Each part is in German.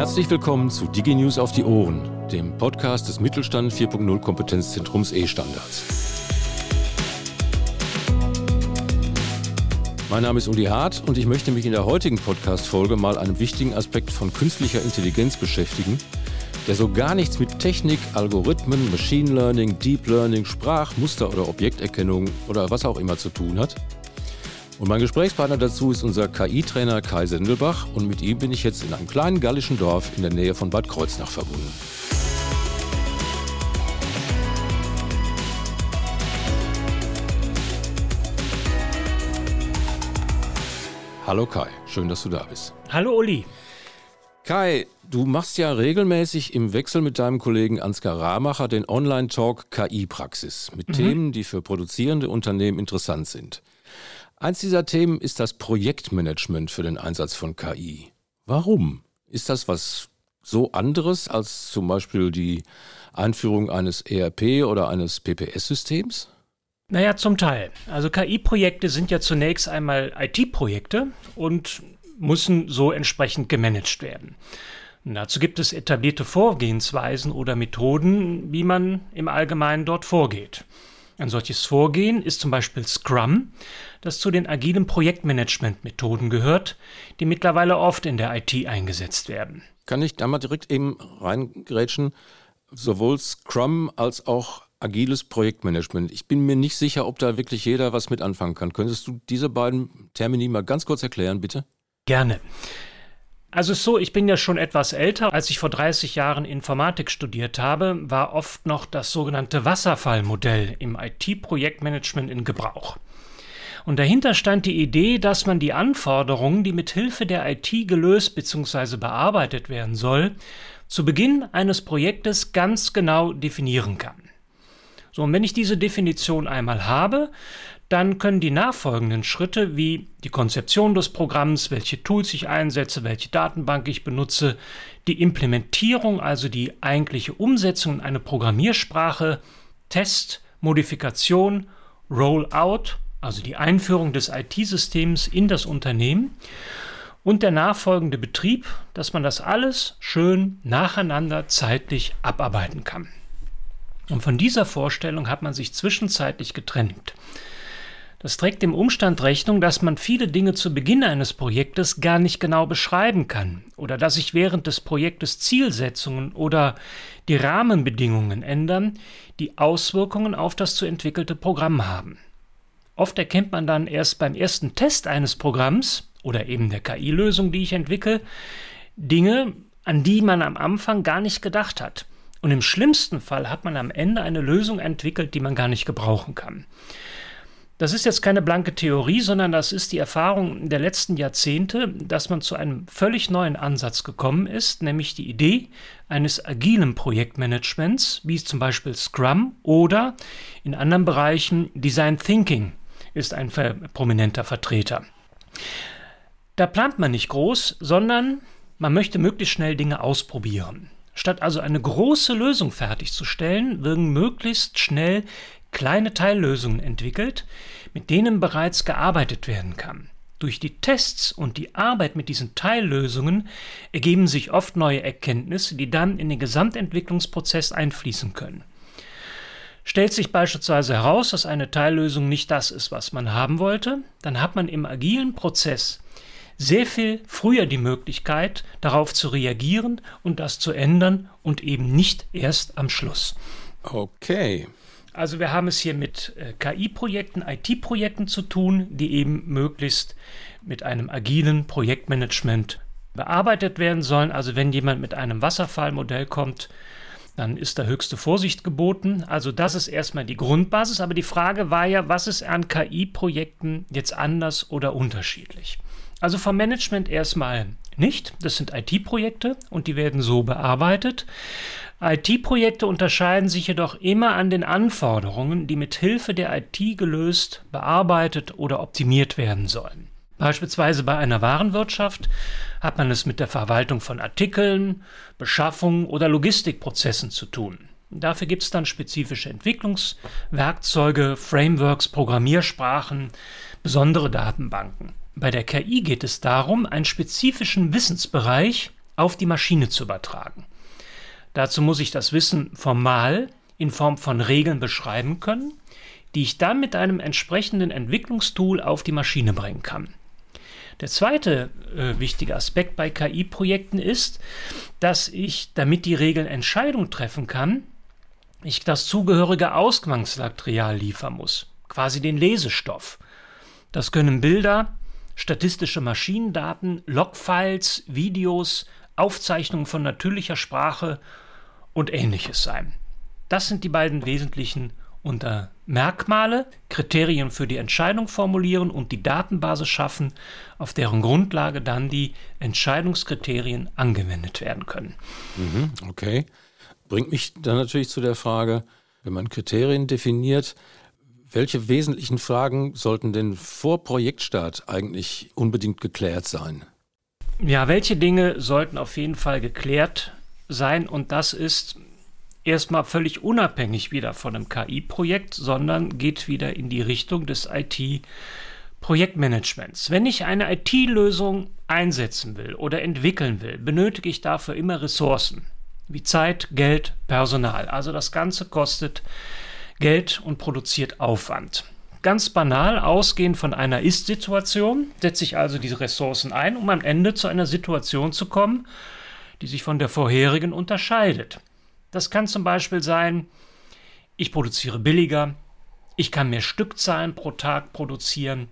Herzlich willkommen zu DigiNews auf die Ohren, dem Podcast des Mittelstand 4.0 Kompetenzzentrums E-Standards. Mein Name ist Uli Hart und ich möchte mich in der heutigen Podcast-Folge mal einem wichtigen Aspekt von künstlicher Intelligenz beschäftigen, der so gar nichts mit Technik, Algorithmen, Machine Learning, Deep Learning, Sprach-, Muster- oder Objekterkennung oder was auch immer zu tun hat, und mein Gesprächspartner dazu ist unser KI-Trainer Kai Sendelbach und mit ihm bin ich jetzt in einem kleinen gallischen Dorf in der Nähe von Bad Kreuznach verbunden. Hallo Kai, schön, dass du da bist. Hallo Uli. Kai, du machst ja regelmäßig im Wechsel mit deinem Kollegen Ansgar Ramacher den Online-Talk KI-Praxis mit mhm. Themen, die für produzierende Unternehmen interessant sind. Eins dieser Themen ist das Projektmanagement für den Einsatz von KI. Warum? Ist das was so anderes als zum Beispiel die Einführung eines ERP oder eines PPS-Systems? Naja, zum Teil. Also KI-Projekte sind ja zunächst einmal IT-Projekte und müssen so entsprechend gemanagt werden. Und dazu gibt es etablierte Vorgehensweisen oder Methoden, wie man im Allgemeinen dort vorgeht. Ein solches Vorgehen ist zum Beispiel Scrum, das zu den agilen Projektmanagement-Methoden gehört, die mittlerweile oft in der IT eingesetzt werden. Kann ich da mal direkt eben reingrätschen? Sowohl Scrum als auch agiles Projektmanagement. Ich bin mir nicht sicher, ob da wirklich jeder was mit anfangen kann. Könntest du diese beiden Termini mal ganz kurz erklären, bitte? Gerne. Also so, ich bin ja schon etwas älter. Als ich vor 30 Jahren Informatik studiert habe, war oft noch das sogenannte Wasserfallmodell im IT-Projektmanagement in Gebrauch. Und dahinter stand die Idee, dass man die Anforderungen, die mit Hilfe der IT gelöst bzw. bearbeitet werden soll, zu Beginn eines Projektes ganz genau definieren kann. So, und wenn ich diese Definition einmal habe, dann können die nachfolgenden Schritte wie die Konzeption des Programms, welche Tools ich einsetze, welche Datenbank ich benutze, die Implementierung, also die eigentliche Umsetzung in eine Programmiersprache, Test, Modifikation, Rollout, also die Einführung des IT-Systems in das Unternehmen und der nachfolgende Betrieb, dass man das alles schön nacheinander zeitlich abarbeiten kann. Und von dieser Vorstellung hat man sich zwischenzeitlich getrennt. Das trägt dem Umstand Rechnung, dass man viele Dinge zu Beginn eines Projektes gar nicht genau beschreiben kann oder dass sich während des Projektes Zielsetzungen oder die Rahmenbedingungen ändern, die Auswirkungen auf das zu entwickelte Programm haben. Oft erkennt man dann erst beim ersten Test eines Programms oder eben der KI-Lösung, die ich entwickle, Dinge, an die man am Anfang gar nicht gedacht hat. Und im schlimmsten Fall hat man am Ende eine Lösung entwickelt, die man gar nicht gebrauchen kann. Das ist jetzt keine blanke Theorie, sondern das ist die Erfahrung der letzten Jahrzehnte, dass man zu einem völlig neuen Ansatz gekommen ist, nämlich die Idee eines agilen Projektmanagements, wie zum Beispiel Scrum oder in anderen Bereichen Design Thinking ist ein prominenter Vertreter. Da plant man nicht groß, sondern man möchte möglichst schnell Dinge ausprobieren. Statt also eine große Lösung fertigzustellen, werden möglichst schnell kleine Teillösungen entwickelt, mit denen bereits gearbeitet werden kann. Durch die Tests und die Arbeit mit diesen Teillösungen ergeben sich oft neue Erkenntnisse, die dann in den Gesamtentwicklungsprozess einfließen können. Stellt sich beispielsweise heraus, dass eine Teillösung nicht das ist, was man haben wollte, dann hat man im agilen Prozess sehr viel früher die Möglichkeit, darauf zu reagieren und das zu ändern und eben nicht erst am Schluss. Okay, also wir haben es hier mit äh, KI-Projekten, IT-Projekten zu tun, die eben möglichst mit einem agilen Projektmanagement bearbeitet werden sollen. Also wenn jemand mit einem Wasserfallmodell kommt, dann ist da höchste Vorsicht geboten. Also das ist erstmal die Grundbasis. Aber die Frage war ja, was ist an KI-Projekten jetzt anders oder unterschiedlich? Also vom Management erstmal nicht. Das sind IT-Projekte und die werden so bearbeitet. IT-Projekte unterscheiden sich jedoch immer an den Anforderungen, die mit Hilfe der IT gelöst, bearbeitet oder optimiert werden sollen. Beispielsweise bei einer Warenwirtschaft hat man es mit der Verwaltung von Artikeln, Beschaffung oder Logistikprozessen zu tun. Dafür gibt es dann spezifische Entwicklungswerkzeuge, Frameworks, Programmiersprachen, besondere Datenbanken. Bei der KI geht es darum, einen spezifischen Wissensbereich auf die Maschine zu übertragen. Dazu muss ich das Wissen formal in Form von Regeln beschreiben können, die ich dann mit einem entsprechenden Entwicklungstool auf die Maschine bringen kann. Der zweite äh, wichtige Aspekt bei KI-Projekten ist, dass ich, damit die Regeln Entscheidungen treffen kann, ich das zugehörige Ausgangsmaterial liefern muss, quasi den Lesestoff. Das können Bilder, statistische Maschinendaten, Logfiles, Videos, Aufzeichnungen von natürlicher Sprache und ähnliches sein. Das sind die beiden wesentlichen unter Merkmale, Kriterien für die Entscheidung formulieren und die Datenbasis schaffen, auf deren Grundlage dann die Entscheidungskriterien angewendet werden können. Mhm, okay. Bringt mich dann natürlich zu der Frage, wenn man Kriterien definiert, welche wesentlichen Fragen sollten denn vor Projektstart eigentlich unbedingt geklärt sein? Ja, welche Dinge sollten auf jeden Fall geklärt sein? Und das ist erstmal völlig unabhängig wieder von einem KI-Projekt, sondern geht wieder in die Richtung des IT-Projektmanagements. Wenn ich eine IT-Lösung einsetzen will oder entwickeln will, benötige ich dafür immer Ressourcen wie Zeit, Geld, Personal. Also das Ganze kostet Geld und produziert Aufwand. Ganz banal, ausgehend von einer Ist-Situation, setze ich also diese Ressourcen ein, um am Ende zu einer Situation zu kommen, die sich von der vorherigen unterscheidet. Das kann zum Beispiel sein, ich produziere billiger, ich kann mehr Stückzahlen pro Tag produzieren,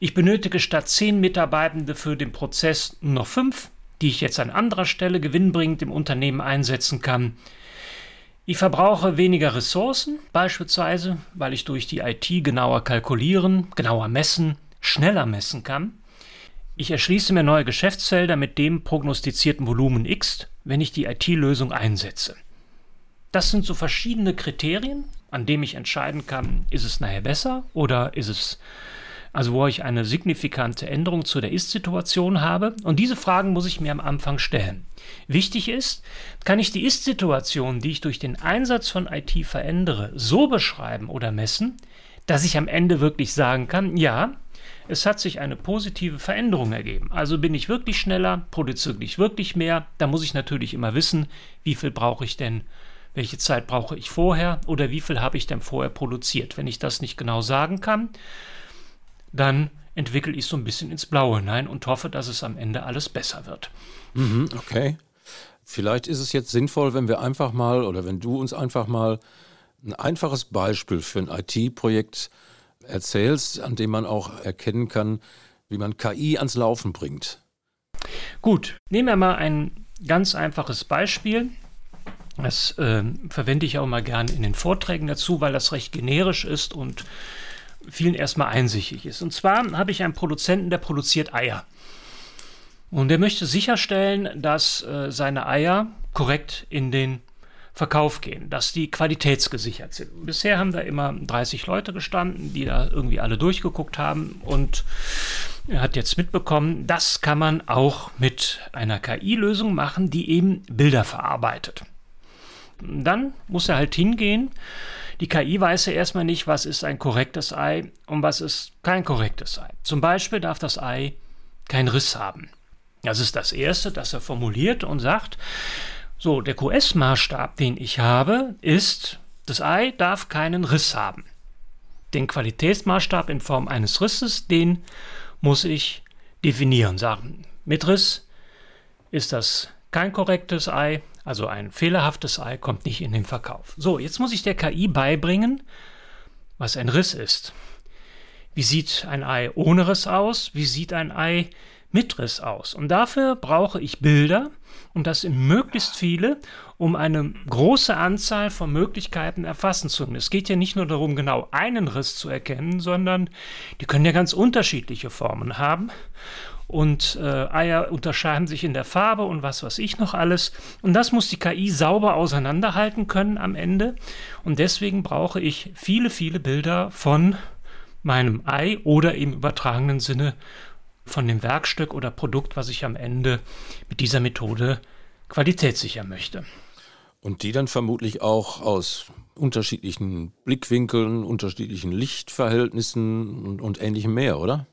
ich benötige statt zehn Mitarbeitende für den Prozess nur noch fünf, die ich jetzt an anderer Stelle gewinnbringend im Unternehmen einsetzen kann. Ich verbrauche weniger Ressourcen, beispielsweise, weil ich durch die IT genauer kalkulieren, genauer messen, schneller messen kann. Ich erschließe mir neue Geschäftsfelder mit dem prognostizierten Volumen X, wenn ich die IT-Lösung einsetze. Das sind so verschiedene Kriterien, an denen ich entscheiden kann, ist es nachher besser oder ist es, also wo ich eine signifikante Änderung zu der Ist-Situation habe. Und diese Fragen muss ich mir am Anfang stellen. Wichtig ist, kann ich die Ist-Situation, die ich durch den Einsatz von IT verändere, so beschreiben oder messen, dass ich am Ende wirklich sagen kann, ja, es hat sich eine positive Veränderung ergeben. Also bin ich wirklich schneller, produziere ich wirklich mehr. Da muss ich natürlich immer wissen, wie viel brauche ich denn welche Zeit brauche ich vorher oder wie viel habe ich denn vorher produziert. Wenn ich das nicht genau sagen kann, dann entwickle ich so ein bisschen ins Blaue hinein und hoffe, dass es am Ende alles besser wird. Mhm, okay. Vielleicht ist es jetzt sinnvoll, wenn wir einfach mal oder wenn du uns einfach mal ein einfaches Beispiel für ein IT-Projekt erzählst, an dem man auch erkennen kann, wie man KI ans Laufen bringt. Gut, nehmen wir mal ein ganz einfaches Beispiel. Das äh, verwende ich auch mal gern in den Vorträgen dazu, weil das recht generisch ist und vielen erstmal einsichtig ist. Und zwar habe ich einen Produzenten, der produziert Eier. Und der möchte sicherstellen, dass äh, seine Eier korrekt in den Verkauf gehen, dass die qualitätsgesichert sind. Bisher haben da immer 30 Leute gestanden, die da irgendwie alle durchgeguckt haben und er hat jetzt mitbekommen, das kann man auch mit einer KI-Lösung machen, die eben Bilder verarbeitet. Dann muss er halt hingehen. Die KI weiß ja erstmal nicht, was ist ein korrektes Ei und was ist kein korrektes Ei. Zum Beispiel darf das Ei keinen Riss haben. Das ist das Erste, das er formuliert und sagt, so, der QS-Maßstab, den ich habe, ist, das Ei darf keinen Riss haben. Den Qualitätsmaßstab in Form eines Risses, den muss ich definieren. Sagen, mit Riss ist das kein korrektes Ei, also ein fehlerhaftes Ei kommt nicht in den Verkauf. So, jetzt muss ich der KI beibringen, was ein Riss ist. Wie sieht ein Ei ohne Riss aus? Wie sieht ein Ei mit Riss aus? Und dafür brauche ich Bilder und das in möglichst viele, um eine große Anzahl von Möglichkeiten erfassen zu können. Es geht ja nicht nur darum, genau einen Riss zu erkennen, sondern die können ja ganz unterschiedliche Formen haben und äh, Eier unterscheiden sich in der Farbe und was weiß ich noch alles. Und das muss die KI sauber auseinanderhalten können am Ende. Und deswegen brauche ich viele, viele Bilder von meinem Ei oder im übertragenen Sinne von dem Werkstück oder Produkt, was ich am Ende mit dieser Methode qualitätssichern möchte. Und die dann vermutlich auch aus unterschiedlichen Blickwinkeln, unterschiedlichen Lichtverhältnissen und, und ähnlichem mehr, oder?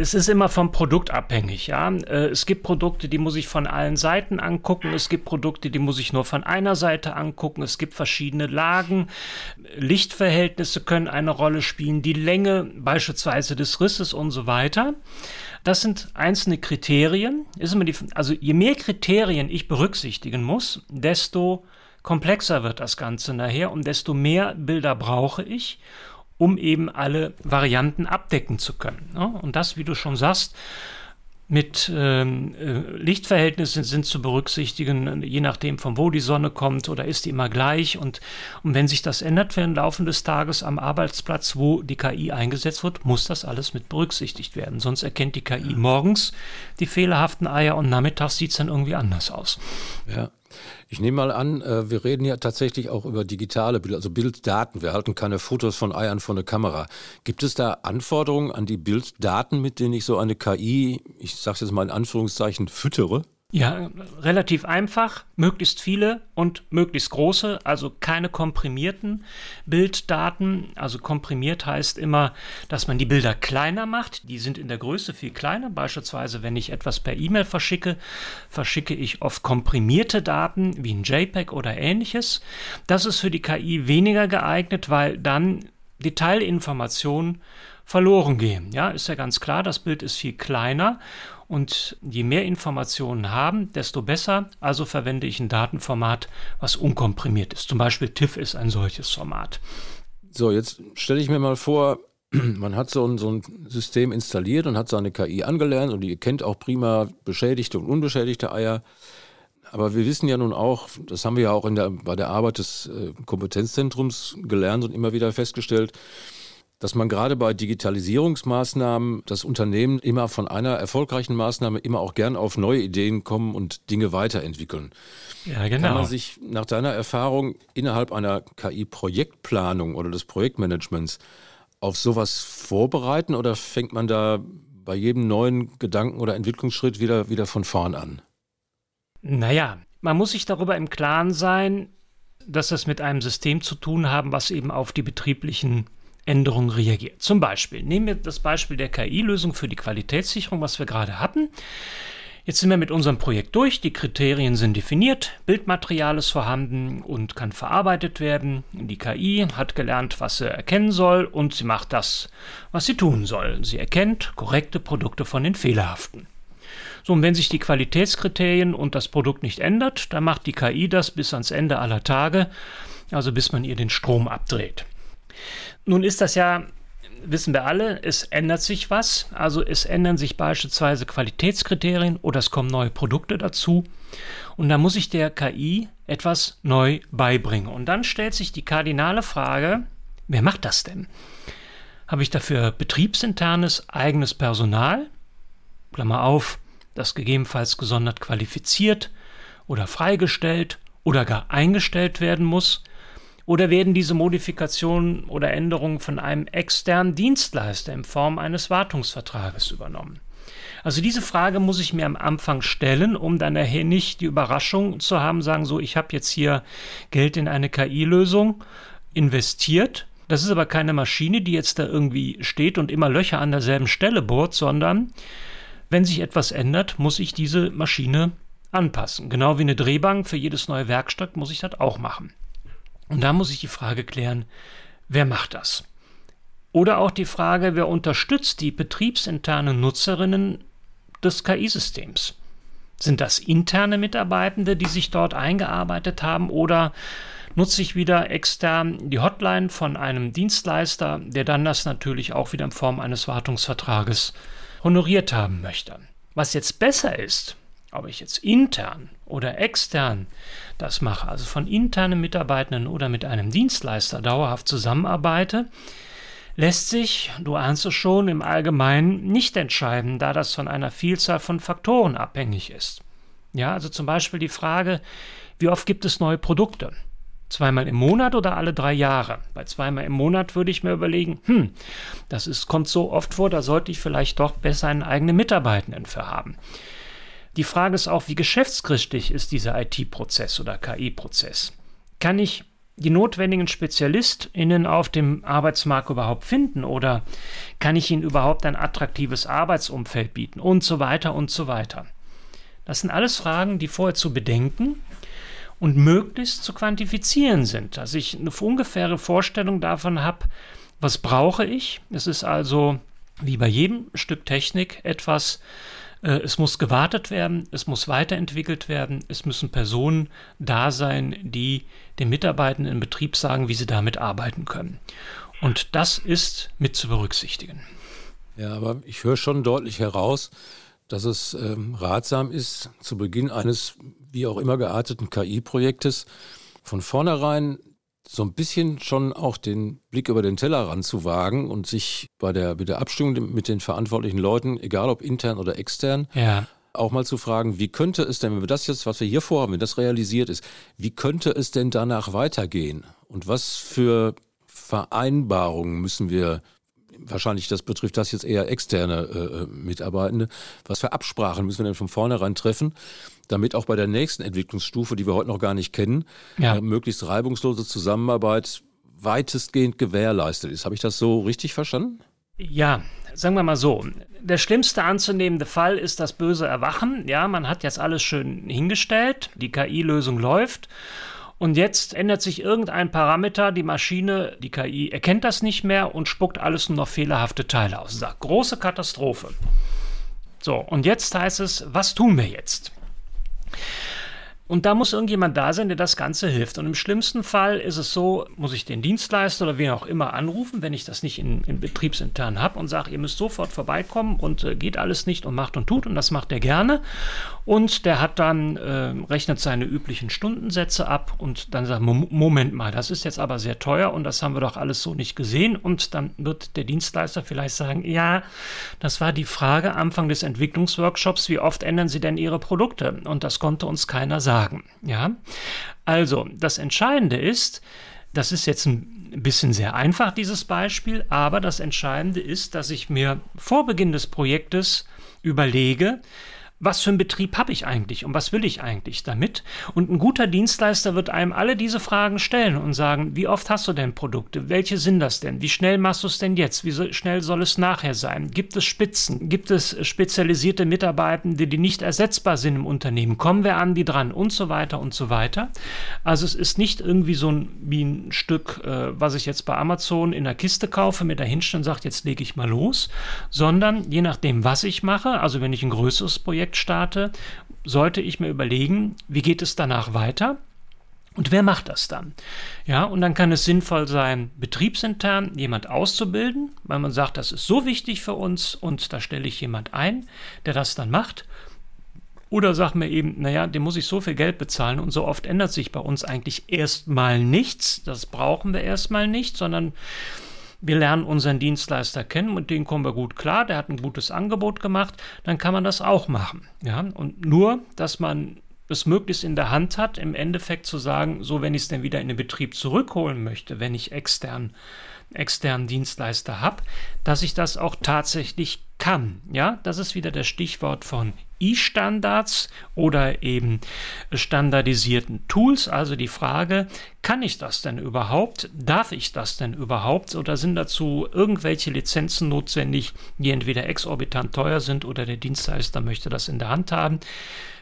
Es ist immer vom Produkt abhängig, ja. Äh, es gibt Produkte, die muss ich von allen Seiten angucken. Es gibt Produkte, die muss ich nur von einer Seite angucken. Es gibt verschiedene Lagen. Lichtverhältnisse können eine Rolle spielen. Die Länge beispielsweise des Risses und so weiter. Das sind einzelne Kriterien. Ist immer die, also je mehr Kriterien ich berücksichtigen muss, desto komplexer wird das Ganze nachher und desto mehr Bilder brauche ich um eben alle Varianten abdecken zu können. Und das, wie du schon sagst, mit ähm, äh, Lichtverhältnissen sind zu berücksichtigen, je nachdem, von wo die Sonne kommt oder ist die immer gleich. Und, und wenn sich das ändert für den Laufe des Tages am Arbeitsplatz, wo die KI eingesetzt wird, muss das alles mit berücksichtigt werden. Sonst erkennt die KI morgens die fehlerhaften Eier und nachmittags sieht es dann irgendwie anders aus. Ja. Ich nehme mal an, äh, wir reden ja tatsächlich auch über digitale Bilder, also Bilddaten. Wir halten keine Fotos von Eiern vor eine Kamera. Gibt es da Anforderungen an die Bilddaten, mit denen ich so eine KI, ich sage jetzt mal in Anführungszeichen, füttere? Ja, relativ einfach, möglichst viele und möglichst große, also keine komprimierten Bilddaten. Also komprimiert heißt immer, dass man die Bilder kleiner macht. Die sind in der Größe viel kleiner. Beispielsweise, wenn ich etwas per E-Mail verschicke, verschicke ich oft komprimierte Daten wie ein JPEG oder ähnliches. Das ist für die KI weniger geeignet, weil dann Detailinformationen verloren gehen. Ja, ist ja ganz klar, das Bild ist viel kleiner und je mehr Informationen haben, desto besser. Also verwende ich ein Datenformat, was unkomprimiert ist. Zum Beispiel TIFF ist ein solches Format. So, jetzt stelle ich mir mal vor, man hat so ein, so ein System installiert und hat seine KI angelernt und die kennt auch prima beschädigte und unbeschädigte Eier. Aber wir wissen ja nun auch, das haben wir ja auch der, bei der Arbeit des äh, Kompetenzzentrums gelernt und immer wieder festgestellt, dass man gerade bei Digitalisierungsmaßnahmen das Unternehmen immer von einer erfolgreichen Maßnahme immer auch gern auf neue Ideen kommen und Dinge weiterentwickeln. Ja, genau. Kann man sich nach deiner Erfahrung innerhalb einer KI-Projektplanung oder des Projektmanagements auf sowas vorbereiten oder fängt man da bei jedem neuen Gedanken oder Entwicklungsschritt wieder, wieder von vorn an? Naja, man muss sich darüber im Klaren sein, dass das mit einem System zu tun haben, was eben auf die betrieblichen Änderungen reagiert. Zum Beispiel, nehmen wir das Beispiel der KI-Lösung für die Qualitätssicherung, was wir gerade hatten. Jetzt sind wir mit unserem Projekt durch, die Kriterien sind definiert, Bildmaterial ist vorhanden und kann verarbeitet werden. Die KI hat gelernt, was sie erkennen soll und sie macht das, was sie tun soll. Sie erkennt korrekte Produkte von den fehlerhaften. So, und wenn sich die Qualitätskriterien und das Produkt nicht ändert, dann macht die KI das bis ans Ende aller Tage, also bis man ihr den Strom abdreht. Nun ist das ja, wissen wir alle, es ändert sich was. Also es ändern sich beispielsweise Qualitätskriterien oder es kommen neue Produkte dazu. Und da muss ich der KI etwas neu beibringen. Und dann stellt sich die kardinale Frage, wer macht das denn? Habe ich dafür betriebsinternes eigenes Personal? Klammer auf, das gegebenenfalls gesondert qualifiziert oder freigestellt oder gar eingestellt werden muss? Oder werden diese Modifikationen oder Änderungen von einem externen Dienstleister in Form eines Wartungsvertrages übernommen? Also diese Frage muss ich mir am Anfang stellen, um dann nachher nicht die Überraschung zu haben, sagen so, ich habe jetzt hier Geld in eine KI-Lösung investiert. Das ist aber keine Maschine, die jetzt da irgendwie steht und immer Löcher an derselben Stelle bohrt, sondern wenn sich etwas ändert, muss ich diese Maschine anpassen. Genau wie eine Drehbank für jedes neue Werkstück muss ich das auch machen. Und da muss ich die Frage klären, wer macht das? Oder auch die Frage, wer unterstützt die betriebsinternen Nutzerinnen des KI-Systems? Sind das interne Mitarbeitende, die sich dort eingearbeitet haben oder nutze ich wieder extern die Hotline von einem Dienstleister, der dann das natürlich auch wieder in Form eines Wartungsvertrages honoriert haben möchte? Was jetzt besser ist, ob ich jetzt intern oder extern das mache, also von internen Mitarbeitenden oder mit einem Dienstleister dauerhaft zusammenarbeite, lässt sich, du ahnst es schon, im Allgemeinen nicht entscheiden, da das von einer Vielzahl von Faktoren abhängig ist. Ja, also zum Beispiel die Frage, wie oft gibt es neue Produkte? Zweimal im Monat oder alle drei Jahre? Bei zweimal im Monat würde ich mir überlegen, hm, das ist, kommt so oft vor, da sollte ich vielleicht doch besser einen eigenen Mitarbeitenden für haben. Die Frage ist auch, wie geschäftskrichtig ist dieser IT-Prozess oder KI-Prozess? Kann ich die notwendigen SpezialistInnen auf dem Arbeitsmarkt überhaupt finden oder kann ich ihnen überhaupt ein attraktives Arbeitsumfeld bieten und so weiter und so weiter. Das sind alles Fragen, die vorher zu bedenken und möglichst zu quantifizieren sind, dass ich eine ungefähre Vorstellung davon habe, was brauche ich. Es ist also wie bei jedem Stück Technik etwas, es muss gewartet werden, es muss weiterentwickelt werden, es müssen Personen da sein, die den Mitarbeitenden im Betrieb sagen, wie sie damit arbeiten können. Und das ist mit zu berücksichtigen. Ja, aber ich höre schon deutlich heraus, dass es ähm, ratsam ist, zu Beginn eines wie auch immer gearteten KI-Projektes von vornherein so ein bisschen schon auch den Blick über den Tellerrand zu wagen und sich bei der, mit der Abstimmung mit den verantwortlichen Leuten, egal ob intern oder extern, ja. auch mal zu fragen, wie könnte es denn, wenn wir das jetzt, was wir hier vorhaben, wenn das realisiert ist, wie könnte es denn danach weitergehen? Und was für Vereinbarungen müssen wir wahrscheinlich das betrifft das jetzt eher externe äh, Mitarbeitende. Was für Absprachen müssen wir denn von vornherein treffen, damit auch bei der nächsten Entwicklungsstufe, die wir heute noch gar nicht kennen, ja. äh, möglichst reibungslose Zusammenarbeit weitestgehend gewährleistet ist. Habe ich das so richtig verstanden? Ja, sagen wir mal so. Der schlimmste anzunehmende Fall ist das böse Erwachen. Ja, man hat jetzt alles schön hingestellt, die KI-Lösung läuft und jetzt ändert sich irgendein Parameter, die Maschine, die KI erkennt das nicht mehr und spuckt alles nur noch fehlerhafte Teile aus. Sagt, große Katastrophe. So, und jetzt heißt es, was tun wir jetzt? Und da muss irgendjemand da sein, der das Ganze hilft. Und im schlimmsten Fall ist es so, muss ich den Dienstleister oder wen auch immer anrufen, wenn ich das nicht in, in betriebsintern habe und sage, ihr müsst sofort vorbeikommen und äh, geht alles nicht und macht und tut. Und das macht er gerne. Und der hat dann, äh, rechnet seine üblichen Stundensätze ab und dann sagt, Moment mal, das ist jetzt aber sehr teuer und das haben wir doch alles so nicht gesehen. Und dann wird der Dienstleister vielleicht sagen, ja, das war die Frage Anfang des Entwicklungsworkshops, wie oft ändern Sie denn Ihre Produkte? Und das konnte uns keiner sagen. Ja? Also, das Entscheidende ist, das ist jetzt ein bisschen sehr einfach, dieses Beispiel, aber das Entscheidende ist, dass ich mir vor Beginn des Projektes überlege, was für einen Betrieb habe ich eigentlich und was will ich eigentlich damit? Und ein guter Dienstleister wird einem alle diese Fragen stellen und sagen, wie oft hast du denn Produkte? Welche sind das denn? Wie schnell machst du es denn jetzt? Wie schnell soll es nachher sein? Gibt es Spitzen? Gibt es spezialisierte Mitarbeitende, die nicht ersetzbar sind im Unternehmen? Kommen wir an die dran? Und so weiter und so weiter. Also es ist nicht irgendwie so ein, wie ein Stück, äh, was ich jetzt bei Amazon in der Kiste kaufe, mir da hinstelle und sage, jetzt lege ich mal los, sondern je nachdem, was ich mache, also wenn ich ein größeres Projekt Projekt starte, sollte ich mir überlegen, wie geht es danach weiter? Und wer macht das dann? Ja, und dann kann es sinnvoll sein, betriebsintern jemand auszubilden, weil man sagt, das ist so wichtig für uns und da stelle ich jemand ein, der das dann macht. Oder sagt mir eben, naja, dem muss ich so viel Geld bezahlen und so oft ändert sich bei uns eigentlich erstmal nichts. Das brauchen wir erstmal nicht, sondern wir lernen unseren Dienstleister kennen, mit dem kommen wir gut klar, der hat ein gutes Angebot gemacht, dann kann man das auch machen. Ja? Und nur, dass man es möglichst in der Hand hat, im Endeffekt zu sagen, so wenn ich es denn wieder in den Betrieb zurückholen möchte, wenn ich extern externen Dienstleister habe, dass ich das auch tatsächlich kann. Ja, das ist wieder das Stichwort von E-Standards oder eben standardisierten Tools. Also die Frage, kann ich das denn überhaupt? Darf ich das denn überhaupt? Oder sind dazu irgendwelche Lizenzen notwendig, die entweder exorbitant teuer sind oder der Dienstleister möchte das in der Hand haben?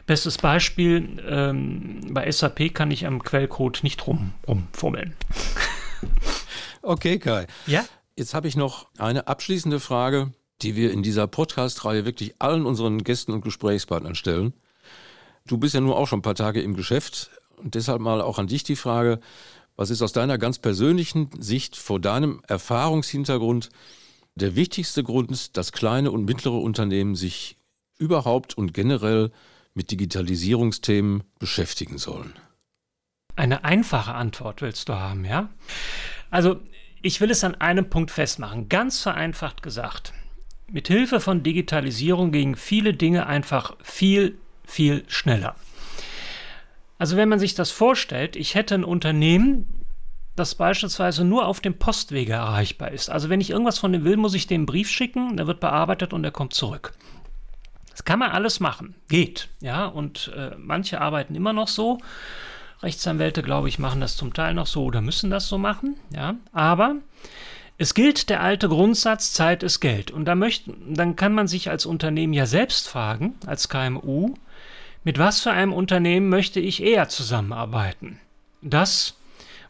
Bestes Beispiel, ähm, bei SAP kann ich am Quellcode nicht rum, rumfummeln. Okay, Kai. Ja? Jetzt habe ich noch eine abschließende Frage, die wir in dieser Podcast-Reihe wirklich allen unseren Gästen und Gesprächspartnern stellen. Du bist ja nur auch schon ein paar Tage im Geschäft und deshalb mal auch an dich die Frage, was ist aus deiner ganz persönlichen Sicht vor deinem Erfahrungshintergrund der wichtigste Grund, dass kleine und mittlere Unternehmen sich überhaupt und generell mit Digitalisierungsthemen beschäftigen sollen? Eine einfache Antwort willst du haben, ja? Also, ich will es an einem Punkt festmachen. Ganz vereinfacht gesagt. Mit Hilfe von Digitalisierung gingen viele Dinge einfach viel, viel schneller. Also wenn man sich das vorstellt, ich hätte ein Unternehmen, das beispielsweise nur auf dem Postwege erreichbar ist. Also wenn ich irgendwas von dem will, muss ich den Brief schicken, der wird bearbeitet und der kommt zurück. Das kann man alles machen, geht, ja. Und äh, manche arbeiten immer noch so. Rechtsanwälte, glaube ich, machen das zum Teil noch so oder müssen das so machen. Ja, aber es gilt der alte Grundsatz, Zeit ist Geld. Und da möcht, dann kann man sich als Unternehmen ja selbst fragen, als KMU, mit was für einem Unternehmen möchte ich eher zusammenarbeiten? Das,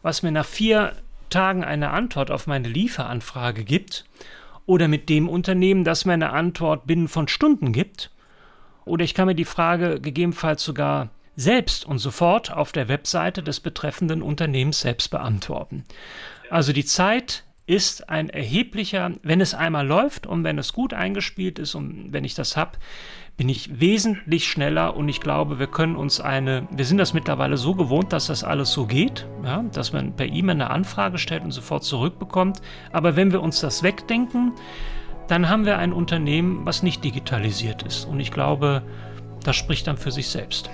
was mir nach vier Tagen eine Antwort auf meine Lieferanfrage gibt, oder mit dem Unternehmen, das mir eine Antwort binnen von Stunden gibt? Oder ich kann mir die Frage gegebenenfalls sogar selbst und sofort auf der Webseite des betreffenden Unternehmens selbst beantworten. Also die Zeit ist ein erheblicher, wenn es einmal läuft und wenn es gut eingespielt ist und wenn ich das habe, bin ich wesentlich schneller und ich glaube, wir können uns eine, wir sind das mittlerweile so gewohnt, dass das alles so geht, ja, dass man per E-Mail eine Anfrage stellt und sofort zurückbekommt. Aber wenn wir uns das wegdenken, dann haben wir ein Unternehmen, was nicht digitalisiert ist. Und ich glaube, das spricht dann für sich selbst.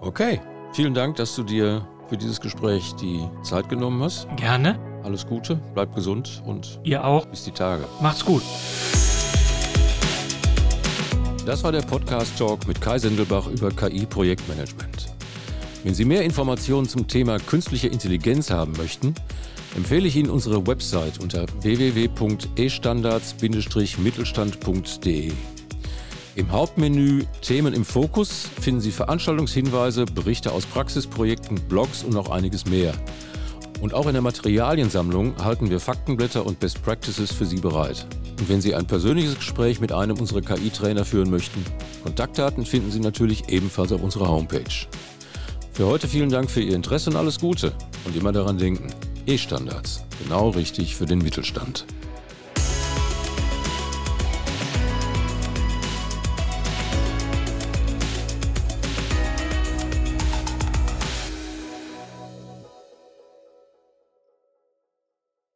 Okay, vielen Dank, dass du dir für dieses Gespräch die Zeit genommen hast. Gerne. Alles Gute, bleibt gesund und ihr auch. Bis die Tage. Macht's gut. Das war der Podcast Talk mit Kai Sendelbach über KI-Projektmanagement. Wenn Sie mehr Informationen zum Thema künstliche Intelligenz haben möchten, empfehle ich Ihnen unsere Website unter www.estandards-mittelstand.de. Im Hauptmenü Themen im Fokus finden Sie Veranstaltungshinweise, Berichte aus Praxisprojekten, Blogs und noch einiges mehr. Und auch in der Materialiensammlung halten wir Faktenblätter und Best Practices für Sie bereit. Und wenn Sie ein persönliches Gespräch mit einem unserer KI-Trainer führen möchten, Kontaktdaten finden Sie natürlich ebenfalls auf unserer Homepage. Für heute vielen Dank für Ihr Interesse und alles Gute. Und immer daran denken, E-Standards, genau richtig für den Mittelstand.